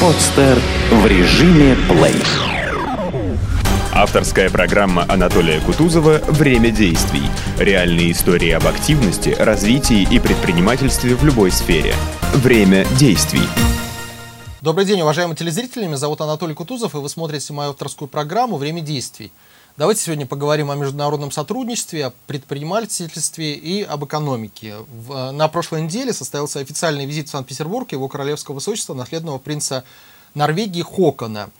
Подстер в режиме плей. Авторская программа Анатолия Кутузова «Время действий». Реальные истории об активности, развитии и предпринимательстве в любой сфере. Время действий. Добрый день, уважаемые телезрители. Меня зовут Анатолий Кутузов, и вы смотрите мою авторскую программу «Время действий». Давайте сегодня поговорим о международном сотрудничестве, о предпринимательстве и об экономике. В, на прошлой неделе состоялся официальный визит в Санкт-Петербург его королевского высочества, наследного принца Норвегии Хокона.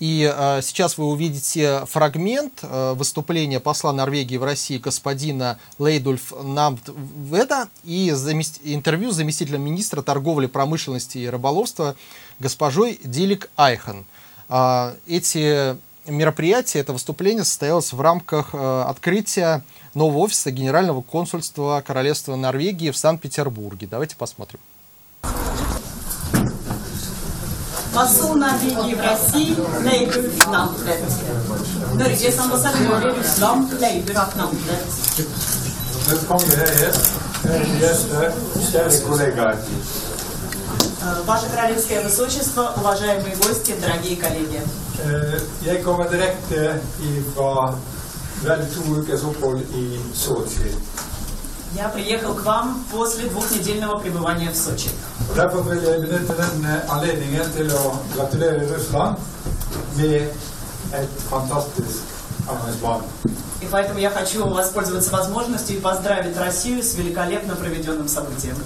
И э, сейчас вы увидите фрагмент э, выступления посла Норвегии в России господина Лейдульф Намтведа и замест... интервью с заместителем министра торговли, промышленности и рыболовства госпожой Дилик Айхан. Э, эти мероприятие, это выступление состоялось в рамках э, открытия нового офиса Генерального консульства Королевства Норвегии в Санкт-Петербурге. Давайте посмотрим. Посол Норвегии в России i Ryssland Leibur Namtvedt. Kongelige gjester, kjære kollegaer. Э, Ваше Королевское Высочество, уважаемые гости, дорогие коллеги. Eh, Jeg kommer direkte fra vel to ukers opphold i Sotsji. Я приехал к вам после двухнедельного пребывания в Сочи. Derfor vil jeg benytte denne anledningen til å gratulere Russland med et fantastisk arrangement. И поэтому я хочу воспользоваться возможностью и поздравить Россию с великолепно проведенным событием.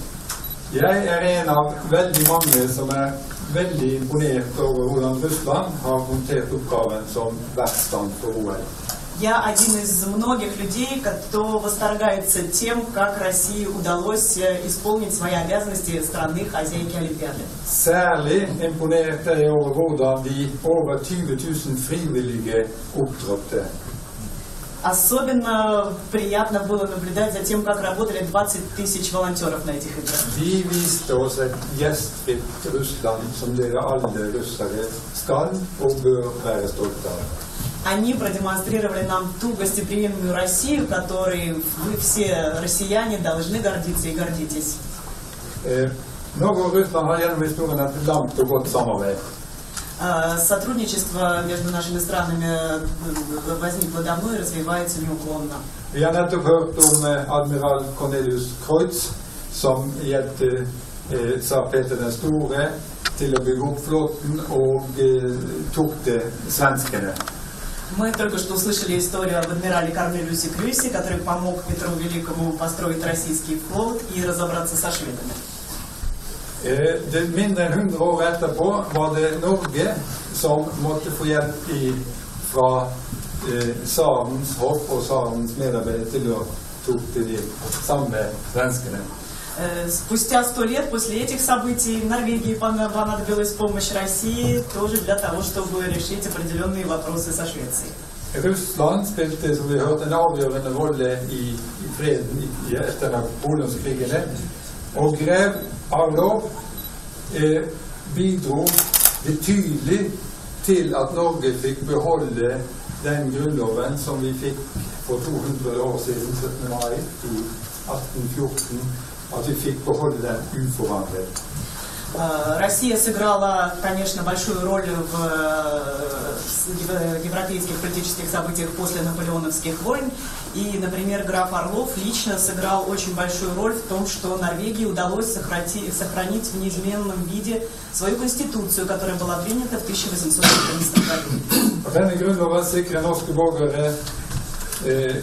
Jeg er en av veldig mange som er veldig imponert over hvordan Russland har håndtert oppgaven som vertsland for OL. Я один из многих людей, кто восторгается тем, как России удалось э, исполнить свои обязанности страны хозяйки Олимпиады. Særlig imponert er jeg over hvordan de over 20 000 frivillige opptrådte. Особенно приятно было наблюдать за тем, как работали 20 тысяч волонтеров на этих играх. Они продемонстрировали нам ту гостеприимную Россию, которой вы все россияне должны гордиться и гордитесь. Norge og Russland har gjennom historien et langt og godt samarbeid. А, Сотрудничество между нашими странами э, возникло давно и развивается неуклонно. Vi har nettopp hørt om admiral Cornelius Kreutz, som hjelpte eh, tsar Peter den store til å bygge opp flåten og eh, tok det svenskene. Мы только что услышали историю об адмирале Корнелиусе Крюсе, который помог Петру Великому построить российский флот и разобраться со шведами. Eh, det, mindre enn 100 år etterpå var det Norge som måtte få hjelp i, fra eh, tsarens hoff og tsarens medarbeidere til å tok til de samme svenskene. Э, Спустя сто лет после этих событий Норвегии пона- понадобилась помощь России тоже для того, чтобы решить определенные вопросы со Швецией. Russland spilte som vi hørte, en avgjørende rolle i, i freden i, i etter Napoleonskrigene. Og grev Arlov eh, bidro betydelig til at Norge fikk beholde den grunnloven som vi fikk for 200 år siden, 17. mai i 1814. At vi fikk beholde den uforandret. Э, Россия сыграла, конечно, большую роль в э, с- ев- европейских политических событиях после наполеоновских войн. И, например, граф Орлов лично сыграл очень большую роль в том, что Норвегии удалось сохрати- сохранить в неизменном виде свою конституцию, которая была принята в 1814 году. Eh,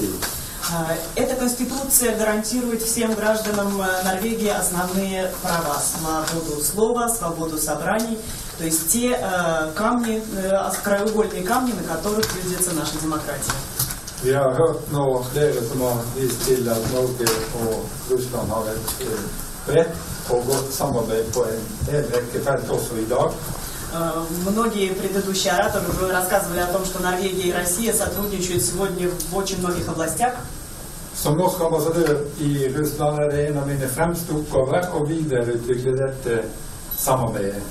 er. Э, Эта конституция гарантирует всем гражданам э, Норвегии основные права, свободу слова, свободу собраний, то есть те э, камни, э, краеугольные камни, на которых gründется наша демократия. Vi har hørt nå flere som har vist til at Norge og Russland har et eh, bredt og godt samarbeid på en hel rekke felt også i dag. Многие предыдущие ораторы уже рассказывали о том, что Норвегия и Россия сотрудничают сегодня в очень многих областях. Som norsk ambassadør i Russland er det en av mine fremste oppgaver å videreutvikle dette samarbeidet.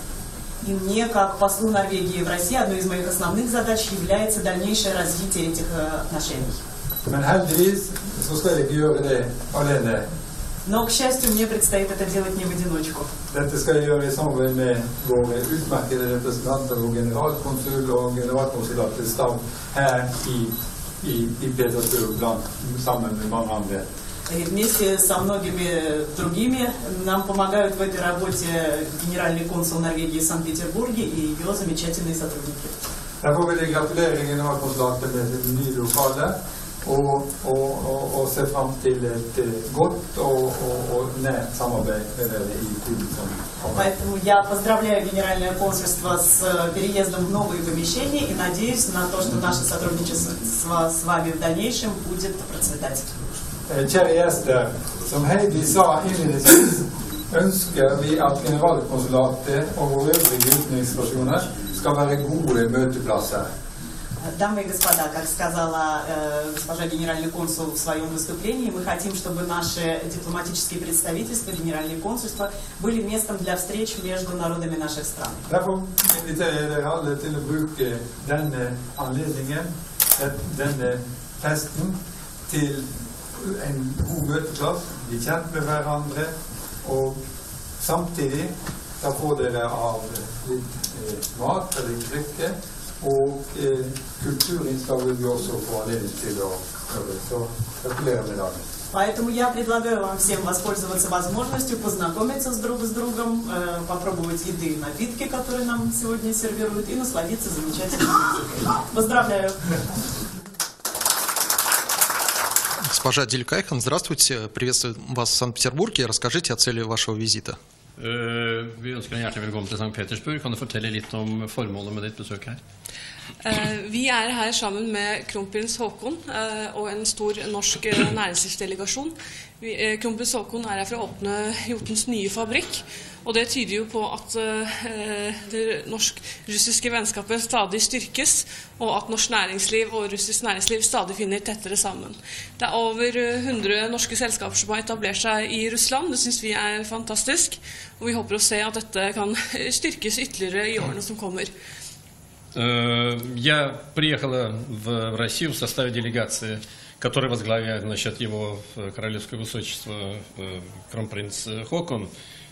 И мне, как послу Норвегии в России, одной из моих основных задач является дальнейшее развитие этих э, отношений. Men heldigvis så skal jeg ikke gjøre det alene. Но, к счастью, мне предстоит это делать не в одиночку. Dette skal jeg gjøre i samarbeid med våre utmerkede representanter og generalkonsul og generalkonsulatets stab her i, i Petersburg, blant, sammen med mange andre. И вместе со многими другими нам помогают в этой работе генеральный консул Норвегии в Санкт-Петербурге и ее замечательные сотрудники. Og, og se fram til et eh, godt og, og, og nært samarbeid med dere i tiden som. Поэтому я поздравляю Генеральное консульство с э, переездом в новые помещения и надеюсь на то, что наше сотрудничество с вами в дальнейшем будет процветать. Eh, som Heidi sa vi generalkonsulatet og våre øvrige utenriksstasjoner skal være gode møteplasser. Дамы и господа, как сказала э, госпожа генеральный консул в своем выступлении, мы хотим, чтобы наши дипломатические представительства, генеральные консульства были местом для встреч между народами наших стран. Samtidig da får dere av litt eh, mat og drikke, og eh, kulturinnslag vil vi også få anledning til å høre. Så gratulerer med dagen. Поэтому я предлагаю вам всем воспользоваться возможностью познакомиться с друг с другом, э, попробовать еды и напитки, которые нам сегодня сервируют, и насладиться замечательной музыкой. Поздравляю! Госпожа Делькайхан, здравствуйте. Приветствую вас в Санкт-Петербурге. Расскажите о цели вашего визита. Eh, Vi ønsker deg hjertelig velkommen til St. Petersburg. Kan du fortelle litt om formålet med ditt besøk her? Eh, Vi er her sammen med kronprins Haakon eh, og en stor norsk eh, næringslivsdelegasjon. Kronprins Haakon er her for å åpne Jotens nye fabrikk. Og det tyder jo på at det norsk-russiske vennskapet stadig styrkes, og at norsk næringsliv og russisk næringsliv stadig finner tettere sammen. Det er over eh, 100 norske selskaper som har etablert seg i Russland. Det syns vi er fantastisk. Og vi håper å se at dette kan styrkes ytterligere i årene som kommer. Э, Я приехала в Россию в составе делегации, которая возглавляет значит, его э, королевское высочество э, кронпринц Хокон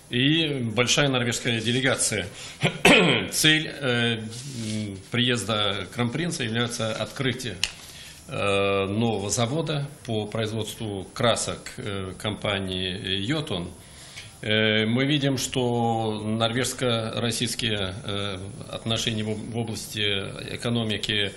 и большая норвежская делегация. Цель приезда кронпринца является открытие нового завода по производству красок компании Йотун. Э, Мы видим, что норвежско-российские э, отношения в области экономики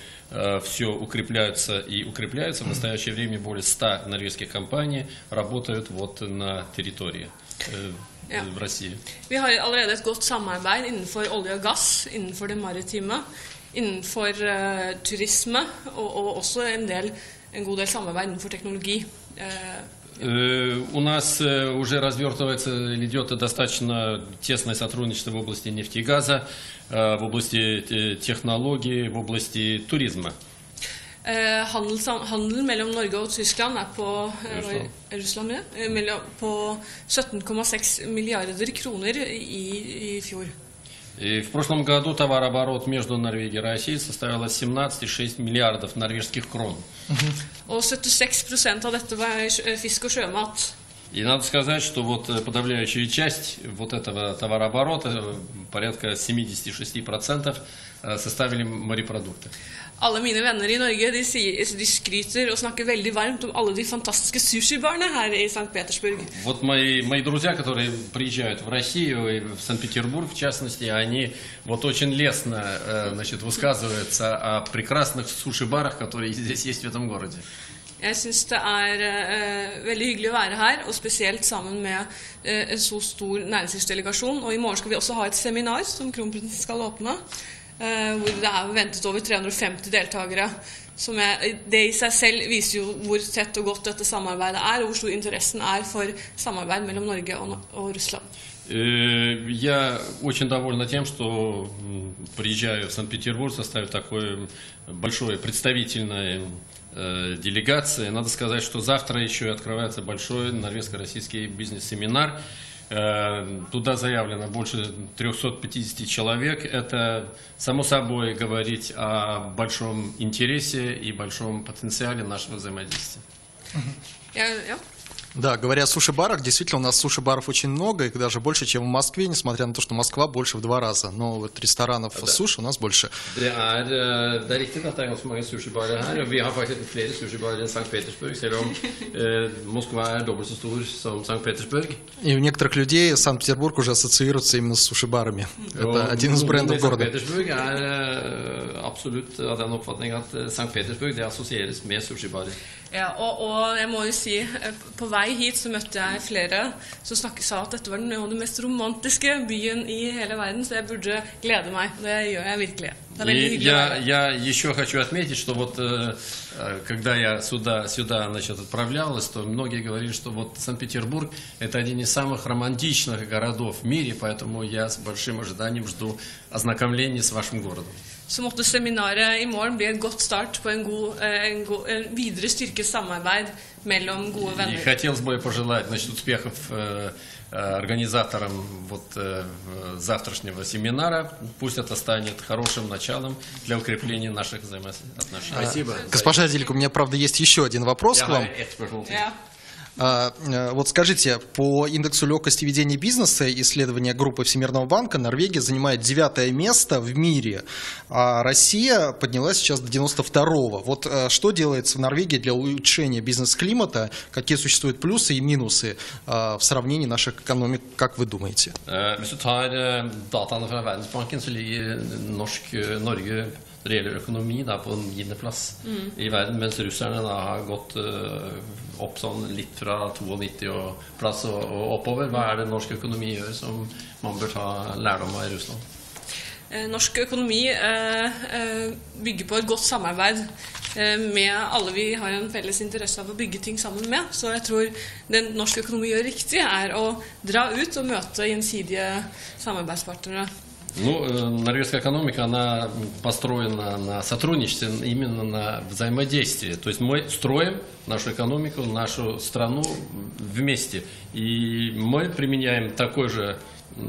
все укрепляются и укрепляются. В настоящее время более 100 норвежских компаний работают вот на территории э, Ja. в России. Vi har allerede et godt samarbeid innenfor olje og gass, innenfor det maritime, innenfor eh, turisme og, og også en, del, en god del samarbeid innenfor teknologi. Э, У нас э, уже развертывается или идет достаточно тесное сотрудничество в области нефти и газа, э, в области э, технологий, в области туризма. eh, handel, handelen mellom Norge og Tyskland er på, eh, Russland. var- Russland eh, på 17,6 milliarder kroner i, i fjor. И в прошлом году товарооборот между Норвегией и Россией составил 17,6 миллиардов норвежских крон. Og 76 av dette var fisk og sjømat. И надо сказать, что вот э, подавляющая часть вот этого товарооборота, э, порядка 76%, э, составили морепродукты. Alle mine venner i Norge de, sier, de skryter og snakker veldig varmt om alle de fantastiske sushibarene her i St. Petersburg. Вот мои, мои друзья, которые приезжают в Россию и в Санкт-Петербург, в частности, они вот очень лестно значит, высказываются о прекрасных суши-барах, которые здесь есть в этом городе. Jeg syns det er eh, veldig hyggelig å være her, og spesielt sammen med eh, en så stor næringslivsdelegasjon. Og i morgen skal vi også ha et seminar som kronprinsen skal åpne, eh, hvor det er ventet over 350 deltakere. Som er, det i seg selv viser jo hvor tett og godt dette samarbeidet er, og hvor stor interessen er for samarbeid mellom Norge og, og Russland. Э, Я очень довольна тем, что м, приезжаю в Санкт-Петербург в составе такой большой представительной э, делегации. Надо сказать, что завтра еще и открывается большой норвежско-российский бизнес-семинар, Э, Туда заявлено больше 350 человек. Это, само собой, говорить о большом интересе и большом потенциале нашего взаимодействия. Ja, ja. Да, говоря о суши-барах, действительно у нас суши-баров очень много, их даже больше, чем в Москве, несмотря на то, что Москва больше в два раза. Но вот ресторанов с суши у нас больше. Det er, eh, det er riktig at det er ganske mange sushibarer her, og vi har faktisk flere sushibarer enn St. Petersburg, selv om eh, Moskva er dobbelt så stor som St. Petersburg. И у некоторых людей Санкт-Петербург уже ассоциируется именно с суши-барами. Это один из брендов города. Petersburg er eh, absolutt av den oppfatning at eh, St. Petersburg det assosieres med sushibarer. Ja, og, og jeg må jo si, eh, på vei hit så møtte jeg flere som snakket, sa at dette var den den mest romantiske byen i hele verden, så jeg burde glede meg. Det gjør jeg virkelig. Er И я, я еще хочу отметить, что вот э, э, когда я сюда, сюда значит, отправлялась, то многие говорили, что вот Санкт-Петербург это один из самых романтичных городов в мире, поэтому я с большим ожиданием жду ознакомления с вашим городом. Så måtte seminaret i morgen bli en godt start på en, god, eh, en, god, en videre styrket samarbeid mellom gode И venner. хотелось бы пожелать значит, успехов э, э, организаторам вот, э, завтрашнего семинара. Пусть это станет хорошим началом для укрепления наших взаимоотношений. Спасибо. Госпожа Зелик, у меня, правда, есть еще один вопрос Я к вам. har А, э, Вот скажите, по индексу легкости ведения бизнеса исследования группы Всемирного банка Норвегия занимает девятое место в мире, а Россия поднялась сейчас до 92-го. Вот э, что делается в Норвегии для улучшения бизнес-климата, какие существуют плюсы и минусы э, в сравнении наших экономик, как вы думаете? Eh, dataene fra Verdensbanken, eh, Norge når det gjelder økonomi da, på niendeplass i verden, mens russerne da har gått uh, opp sånn litt fra 92-plass og, og oppover. Hva er det norsk økonomi gjør som man bør ta lærdom av i Russland? Eh, Norsk økonomi eh, eh, bygger på et godt samarbeid eh, med alle vi har en felles interesse av å bygge ting sammen med. Så jeg tror det norsk økonomi gjør riktig, er å dra ut og møte gjensidige samarbeidspartnere. Ну, э, норвежская экономика, она построена на сотрудничестве, именно на взаимодействии. То есть мы строим нашу экономику, нашу страну вместе. И мы применяем такой же,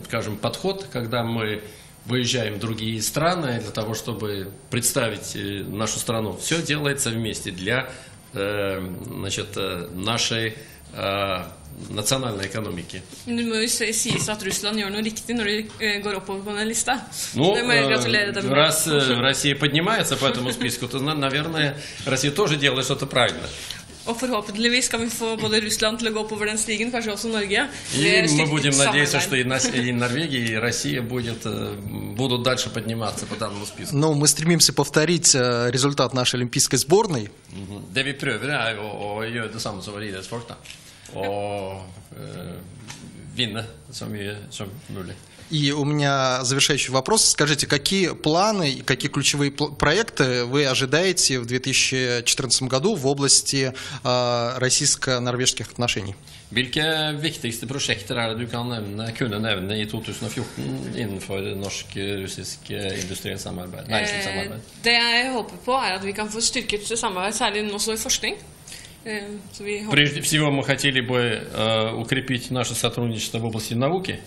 скажем, подход, когда мы выезжаем в другие страны для того, чтобы представить э, нашу страну. Все делается вместе для э, значит, э, нашей э, национальной экономики. Det må jo si- sies at Russland gjør noe riktig når de eh, går oppover på den lista. Ну, э, раз э, Россия поднимается по этому списку, то, на- наверное, Россия тоже делает что-то правильно. Og forhåpentligvis kan vi få både Russland til å gå oppover den stigen, kanskje også Norge. И ved мы будем надеяться, что и, нас- и Норвегия, и Россия будет, э, будут дальше подниматься по данному списку. Ну, мы стремимся повторить э, результат нашей олимпийской сборной. Det vi prøver er å, å gjøre det samme som våre idrettsfolk. Da. Og eh, vinne så mye som mulig. И у меня завершающий вопрос. Скажите, какие планы и какие ключевые пл- проекты вы ожидаете в 2014 году в области э, российско-норвежских отношений? Hvilke viktigste prosjekter er det du kan nevne, kunne nevne i 2014 innenfor norsk-russisk industrielt samarbeid? Eh, Næringslivssamarbeid? Det jeg håper på, er at vi kan få styrket samarbeid, særlig også i forskning. Eh, Så vi håper, Прежде всего мы хотели бы э, укрепить наше сотрудничество в области науки.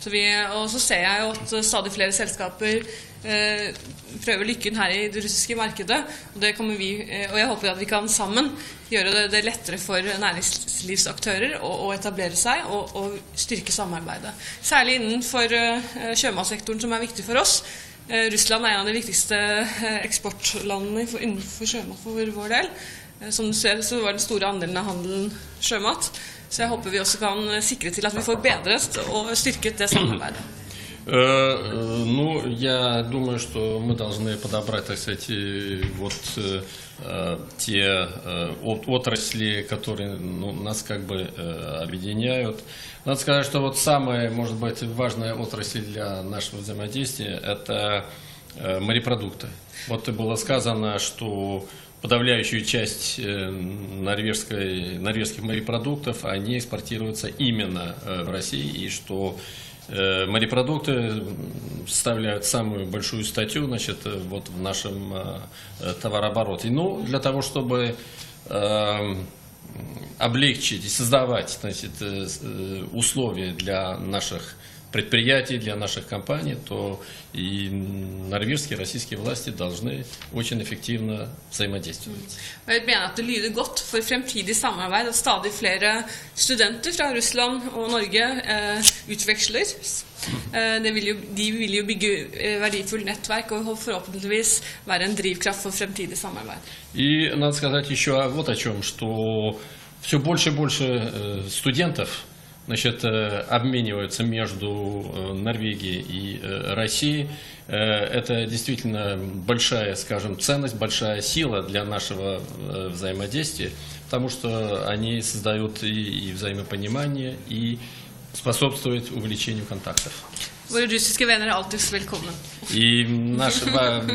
så vi, og så ser jeg jo at stadig flere selskaper eh, prøver lykken her i det russiske markedet. Og, det kommer vi, eh, og jeg håper at vi kan sammen gjøre det, det lettere for næringslivsaktører å, å etablere seg og, og styrke samarbeidet. Særlig innenfor eh, sjømatsektoren, som er viktig for oss. Eh, Russland er en av de viktigste eh, eksportlandene for- innenfor sjømat for vår del. Eh, Som du ser, så var den store andelen av handelen sjømat. Så jeg håper vi også kan eh, sikre til at vi får bedret og styrket det samarbeidet. Э, Ну, я думаю, что мы должны подобрать, так сказать, вот э, э, те э, от- отрасли, которые ну, нас как бы объединяют. Надо сказать, что вот самая, может быть, важная отрасль для нашего взаимодействия – это морепродукты. Вот было сказано, что подавляющую часть э, норвежской, норвежских морепродуктов, они экспортируются именно э, в России, и что э, морепродукты составляют самую большую статью значит, вот в нашем товарообороте. Ну, для того, чтобы эм, облегчить и создавать значит, условия для наших предприятий, для наших компаний, то и норвежские, российские власти должны очень эффективно взаимодействовать. Jeg mener at det lyder godt for fremtidig samarbeid at stadig flere studenter fra Russland og Norge eh, utveksler. Eh, det vil jo, de vil jo bygge eh, verdifullt nettverk og forhåpentligvis være en drivkraft for fremtidig samarbeid. И надо сказать еще вот о чем, что все больше и больше э, студентов значит, э, обмениваются между э, Норвегией и Россией. Это действительно большая, скажем, ценность, большая сила для нашего взаимодействия, потому что они создают и, и взаимопонимание, и способствуют увеличению контактов. Våre russiske venner er alltid velkomne. И наши,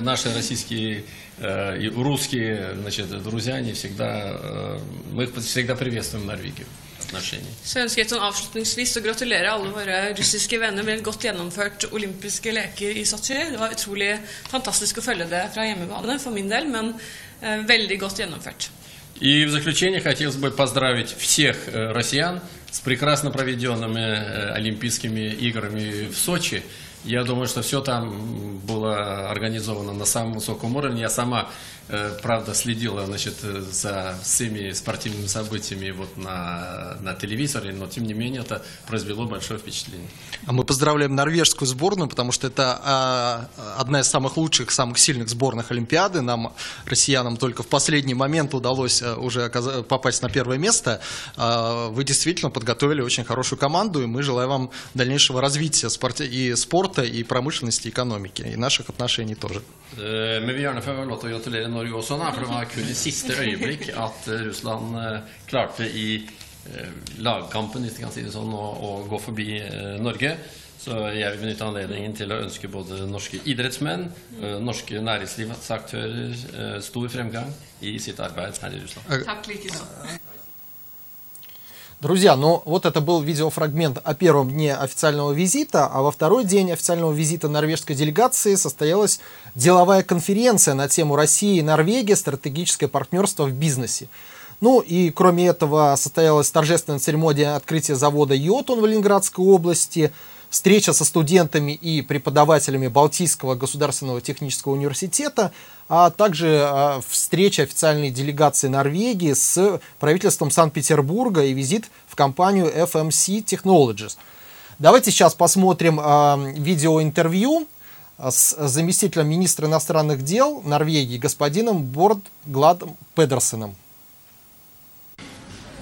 наши российские и русские значит, друзья, они всегда, мы всегда приветствуем Норвегию. Отношений. Så ønsker jeg sånn avslutningsvis å gratulere alle våre russiske venner med et godt gjennomført olympiske leker i Sotsji. Det var utrolig fantastisk å følge det fra hjemmebane for min del, men eh, veldig godt gjennomført. И в заключение хотелось бы поздравить всех россиян с прекрасно проведенными Олимпийскими играми в Сочи. Я думаю, что все там было организовано на самом высоком уровне. Я сама Э, правда, следила значит, за всеми спортивными событиями вот на, на телевизоре, но тем не менее это произвело большое впечатление. А мы поздравляем норвежскую сборную, потому что это а, одна из самых лучших, самых сильных сборных Олимпиады. Нам, россиянам, только в последний момент удалось э, уже попасть на первое место. А, вы действительно подготовили очень хорошую команду, и мы желаем вам дальнейшего развития и спорта, и промышленности, и экономики, и наших отношений тоже. Men vi gjerne får lov til å gratulere Norge også, da, for det var kun i siste øyeblikk at eh, Russland eh, klarte i eh, lagkampen hvis kan si det sånn, å, å gå forbi Norge. Så jeg vil benytte anledningen til å ønske både norske idrettsmenn, norske næringslivsaktører stor fremgang i sitt arbeid her i Russland. Takk likeså. Друзья, ну вот это был видеофрагмент о первом дне официального визита, а во второй день официального визита норвежской делегации состоялась деловая конференция на тему России и Норвегия стратегическое партнерство в бизнесе. Ну и кроме этого состоялась торжественная церемония открытия завода Йотун в Ленинградской области – встреча со студентами и преподавателями Балтийского государственного технического университета, а также а, встреча официальной делегации Норвегии с правительством Санкт-Петербурга и визит в компанию FMC Technologies. Давайте сейчас посмотрим а, видеоинтервью с заместителем министра иностранных дел Норвегии господином Борд Гладом Педерсеном.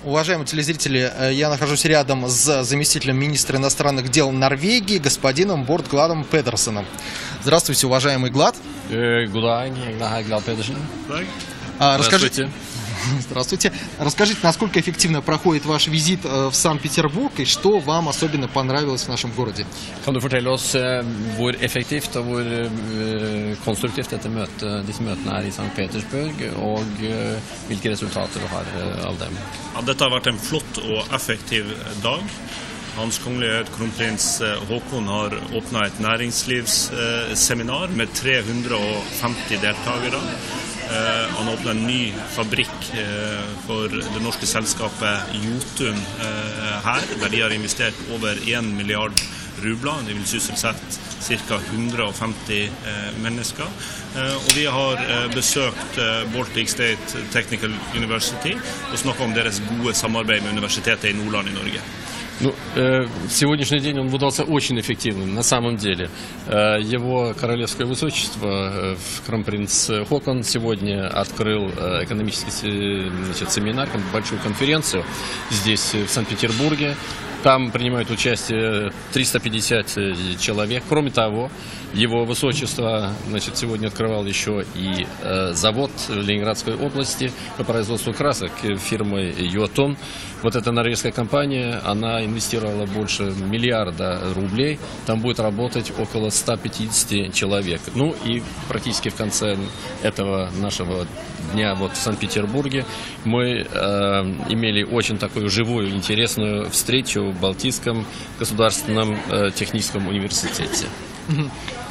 Уважаемые телезрители, э, я нахожусь рядом с заместителем министра иностранных дел Норвегии, господином Бортгладом Петерсоном. Здравствуйте, уважаемый Глад. Гудай, Глад Петерсон. Расскажите, Здравствуйте. Расскажите, насколько эффективно проходит ваш визит э, в Санкт-Петербург и что вам особенно понравилось в нашем городе? Kan du fortelle oss hvor effektivt og hvor konstruktivt dette møte, disse møtene er i St. Petersburg, og hvilke resultater du har av dem? Ja, dette har vært en flott og effektiv dag. Hans Kongelige Kronprins Haakon har åpna et næringslivsseminar med 350 deltakere. Eh, han åpna en ny fabrikk eh, for det norske selskapet Jotun eh, her, der de har investert over 1 milliard rubler. De vil sysselsette ca. 150 mennesker. Og vi har besøkt Baltic State Technical University og snakka om deres gode samarbeid med Universitetet i Nordland i Norge. Ну, э, сегодняшний день он выдался очень эффективным, на самом деле. Э, его королевское высочество, э, кронпринц Хокон, сегодня открыл э, экономический значит, семинар, большую конференцию здесь, в Санкт-Петербурге. Там принимают участие 350 э, человек. Кроме того, его высочество значит, сегодня открывал еще и э, завод в Ленинградской области по производству красок фирмы Юатон. Вот эта норвежская компания, она инвестировала больше миллиарда рублей. Там будет работать около 150 человек. Ну и практически в конце этого нашего дня вот в Санкт-Петербурге мы э, имели очень такую живую, интересную встречу в Балтийском государственном э, техническом университете.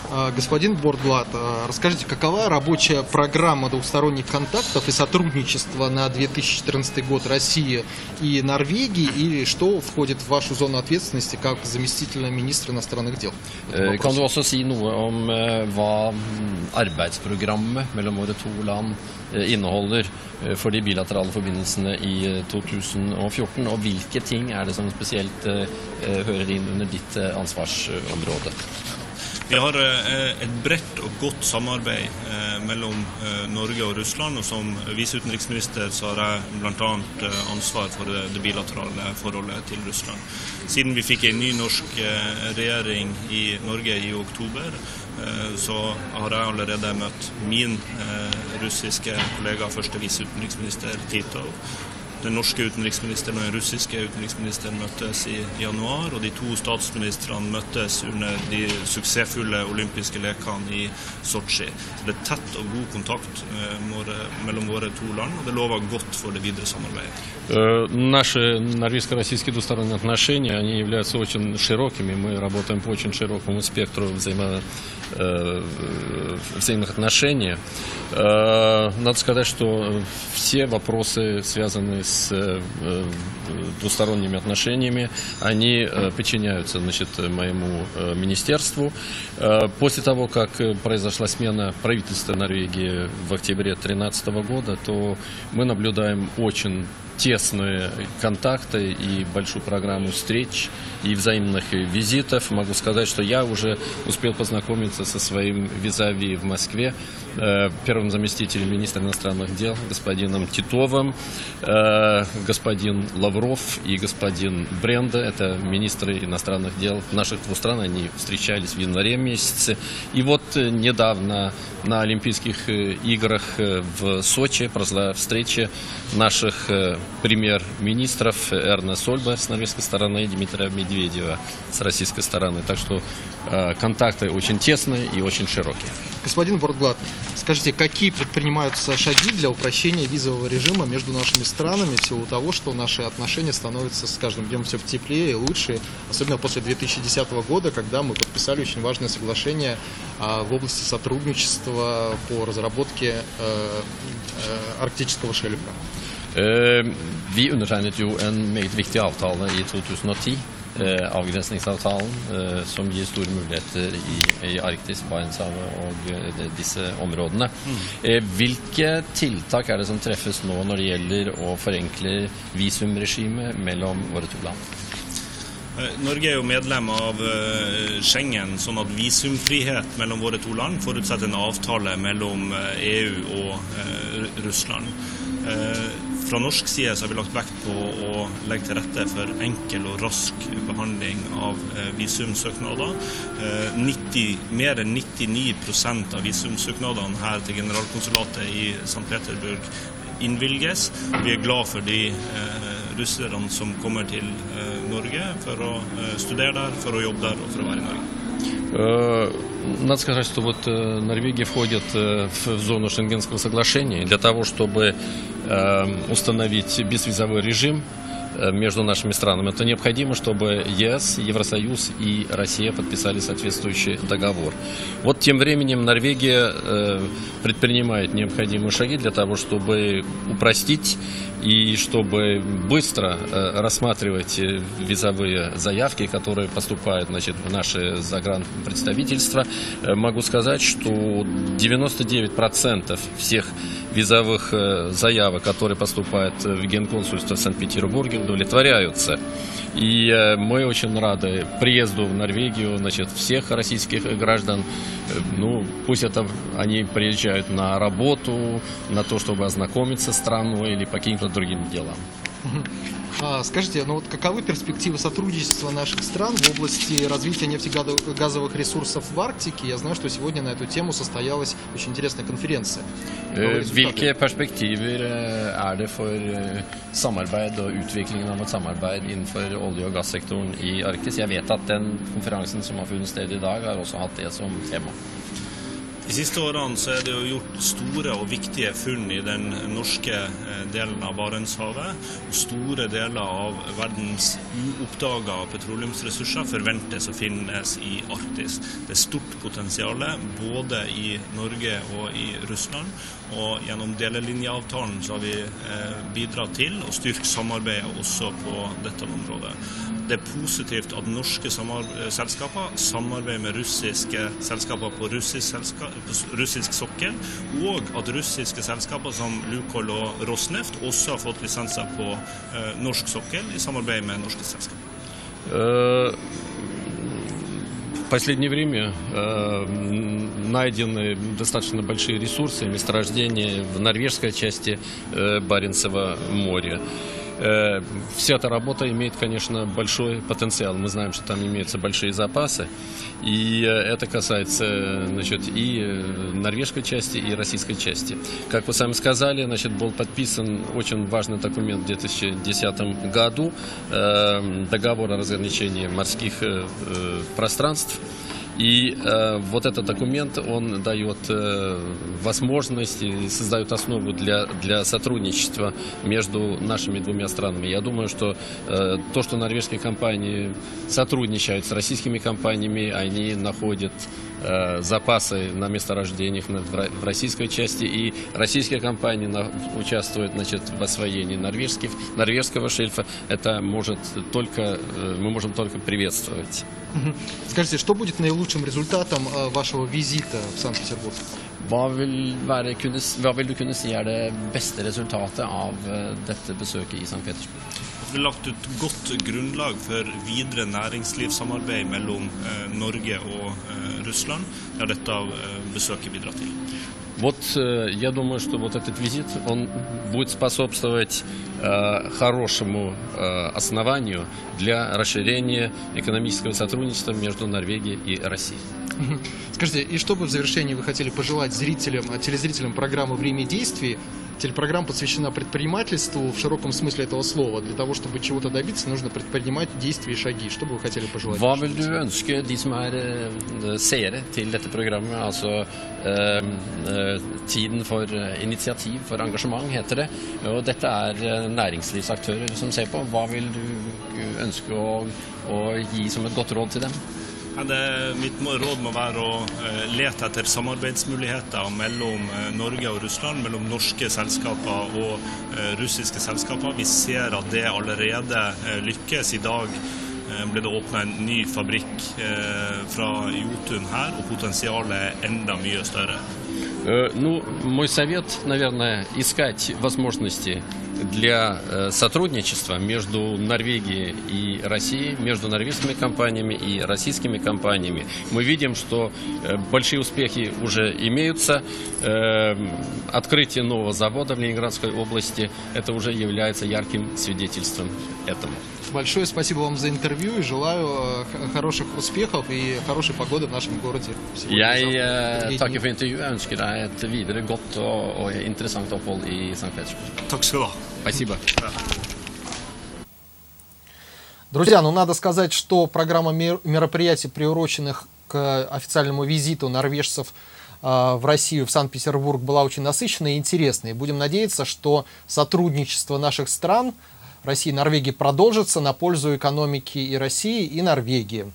А, Господин Бордблат, а, расскажите, какова рабочая программа двусторонних контактов и сотрудничества на 2014 год России и Норвегии, и что входит в вашу зону ответственности как заместителя министра иностранных дел? Eh, Kan du også si noe om eh, hva mm, arbeidsprogrammet mellom våre to land eh, inneholder eh, for de bilaterale forbindelsene i eh, 2014, og hvilke ting er det som spesielt eh, eh, hører inn under ditt eh, ansvarsområde? Vi har eh, et bredt og godt samarbeid eh, mellom eh, Norge og Russland. og Som viseutenriksminister så har jeg bl.a. ansvar for det, bilaterale forholdet til Russland. Siden vi fikk en ny norsk regjering i Norge i oktober, så har jeg allerede møtt min russiske kollega, første viseutenriksminister Titov. Den norske utenriksministeren og den russiske utenriksministeren møttes i januar, og de to statsministrene møttes under de suksessfulle olympiske lekene i Sotsji. Så det er tett og god kontakt eh, mellom våre to land, og det lover godt for det videre samarbeidet. Э, Наши норвежско-российские двусторонние отношения, они являются очень широкими. Мы работаем по очень широкому спектру взаимо, э, взаимных отношений. Э, Надо сказать, что все вопросы, связанные с э, э, двусторонними отношениями, они э, подчиняются значит, моему министерству. После того, как произошла смена правительства Норвегии в октябре 2013 года, то мы наблюдаем очень тесные контакты и большую программу встреч и взаимных визитов. Могу сказать, что я уже успел познакомиться со своим визави в Москве, э, первым заместителем министра иностранных дел господином Титовым, э, господин Лавров и господин Бренда, это министры иностранных дел наших двух стран, они встречались в январе месяце. И вот э, недавно на Олимпийских играх в Сочи произошла встреча наших премьер-министров Эрна Сольба с норвежской стороны и Дмитрия Медведева с российской стороны. Так что э, контакты очень тесные и очень широкие. Господин Бордблат, скажите, какие предпринимаются шаги для упрощения визового режима между нашими странами в силу того, что наши отношения становятся с каждым днем все теплее и лучше, особенно после 2010 года, когда мы подписали очень важное соглашение а, в области сотрудничества по разработке э, э, арктического шельфа? Eh, Vi undertegnet jo en meget viktig avtale i 2010. eh, Avgrensningsavtalen, eh, som gir store muligheter i, i Arktis, Barentshavet og disse områdene. Eh, Hvilke tiltak er det som treffes nå når det gjelder å forenkle visumregimet mellom våre to land? Norge er jo medlem av Schengen, sånn at visumfrihet mellom våre to land forutsetter en avtale mellom EU og eh, Russland. Eh, Fra norsk side så har vi lagt vekt på å legge til rette for enkel og rask behandling av eh, visumsøknader. Eh, 90, mer enn 99 av visumsøknadene her til generalkonsulatet i St. Petersburg innvilges. Vi er glad for de eh, russerne som kommer til eh, Norge for å eh, studere der, for å jobbe der og for å være i Norge. Э, Надо сказать, что вот э, Норвегия входит э, в зону Шенгенского соглашения. Для того, чтобы э, установить безвизовой режим э, между нашими странами, это необходимо, чтобы ЕС, Евросоюз и Россия подписали соответствующий договор. Вот тем временем Норвегия э, предпринимает необходимые шаги для того, чтобы упростить и чтобы быстро э, рассматривать э, визовые заявки, которые поступают значит, в наши загранпредставительства, э, могу сказать, что 99% всех визовых заявок, которые поступают в Генконсульство в Санкт-Петербурге, удовлетворяются. И мы очень рады приезду в Норвегию значит, всех российских граждан. Ну, пусть это они приезжают на работу, на то, чтобы ознакомиться с страной или по каким-то другим делам. А, скажите, ну вот каковы перспективы сотрудничества наших стран в области развития нефтегазовых ресурсов в Арктике? Я знаю, что сегодня на эту тему состоялась очень интересная конференция. Результаты? Hvilke perspektiver eh, er det for eh, samarbeid og utviklingen av et samarbeid innenfor olje- og gassektoren i Arktis? Jeg vet at den konferansen som har funnet sted i dag, har også hatt det som tema. De siste årene så er det jo gjort store og viktige funn i den norske eh, delen av Barentshavet. Store deler av verdens uoppdaga petroleumsressurser forventes å finnes i Arktis. Det er stort potensial både i Norge og i Russland. Og gjennom delelinjeavtalen så har vi eh, bidratt til å styrke samarbeidet også på dette området. Det er positivt at norske selskaper samarbeider med russiske selskaper på russisk, russisk, sokkel, og at russiske selskaper som Lukoil og Rosneft også har fått lisenser på eh, norsk sokkel i samarbeid med norske selskaper. Uh... В последнее время э, найдены достаточно большие ресурсы, месторождения в норвежской части э, Баренцева моря. Э, вся эта работа имеет, конечно, большой потенциал. Мы знаем, что там имеются большие запасы. И э, это касается значит, и э, норвежской части, и российской части. Как вы сами сказали, значит, был подписан очень важный документ в 2010 году, договор о разграничении морских пространств. И э, вот этот документ, он дает э, возможность и создает основу для, для сотрудничества между нашими двумя странами. Я думаю, что э, то, что норвежские компании сотрудничают с российскими компаниями, они находят э, запасы на месторождениях в российской части, и российские компании на, участвуют значит, в освоении норвежских, норвежского шельфа. Это может только, э, мы можем только приветствовать. Skажите, что будет наилучшим результатом э, вашего визита в Санкт-Петербург? Hva vil, være, kunne, hva vil, du kunne si er det beste resultatet av dette besøket i St. Petersburg? Lagt ut godt grunnlag for videre næringslivssamarbeid mellom uh, Norge og uh, Russland. Det har dette besøket bidratt til. Вот я думаю, что вот этот визит, он будет способствовать э, хорошему э, основанию для расширения экономического сотрудничества между Норвегией и Россией. Скажите, и что бы в завершении вы хотели пожелать зрителям, телезрителям программы «Время действий»? Телепрограмма посвящена предпринимательству в широком смысле этого слова. Для того, чтобы чего-то добиться, нужно предпринимать действия и шаги. Что бы вы хотели пожелать? Hva vil du ønske de som er uh, seere til dette programmet? Altså uh, uh, Tiden for initiativ, for engasjement, heter det. Og dette er næringslivsaktører som ser på. Hva vil du ønske å, å gi som et godt råd til dem? Det, mitt råd må være å eh, lete etter samarbeidsmuligheter mellom eh, Norge og Russland, mellom norske selskaper og eh, russiske selskaper. Vi ser at det allerede lykkes. I dag ble det åpna en ny fabrikk fra Jotun her, og potensialet er enda mye større. Ну, мой совет, наверное, искать возможности для э, сотрудничества между Норвегией и Россией, между норвежскими компаниями и российскими компаниями. Мы видим, что э, большие успехи уже имеются. Э, открытие нового завода в Ленинградской области это уже является ярким свидетельством этому. Большое спасибо вам за интервью и желаю хороших успехов и хорошей погоды в нашем городе. Jeg takker for intervjuet. Jeg ønsker deg et videre godt og, og interessant opphold i St. Petersburg. Takk skal du ha. Спасибо. Друзья, ну надо сказать, что программа мероприятий, приуроченных к официальному визиту норвежцев а, в Россию, в Санкт-Петербург, была очень насыщенной и интересной. Будем надеяться, что сотрудничество наших стран, России и Норвегии, продолжится на пользу экономики и России, и Норвегии.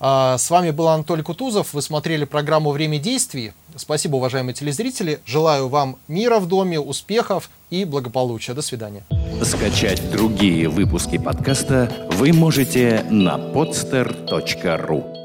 А, с вами был Анатолий Кутузов. Вы смотрели программу «Время действий». Спасибо, уважаемые телезрители. Желаю вам мира в доме, успехов и благополучия. До свидания. Скачать другие выпуски подкаста вы можете на podster.ru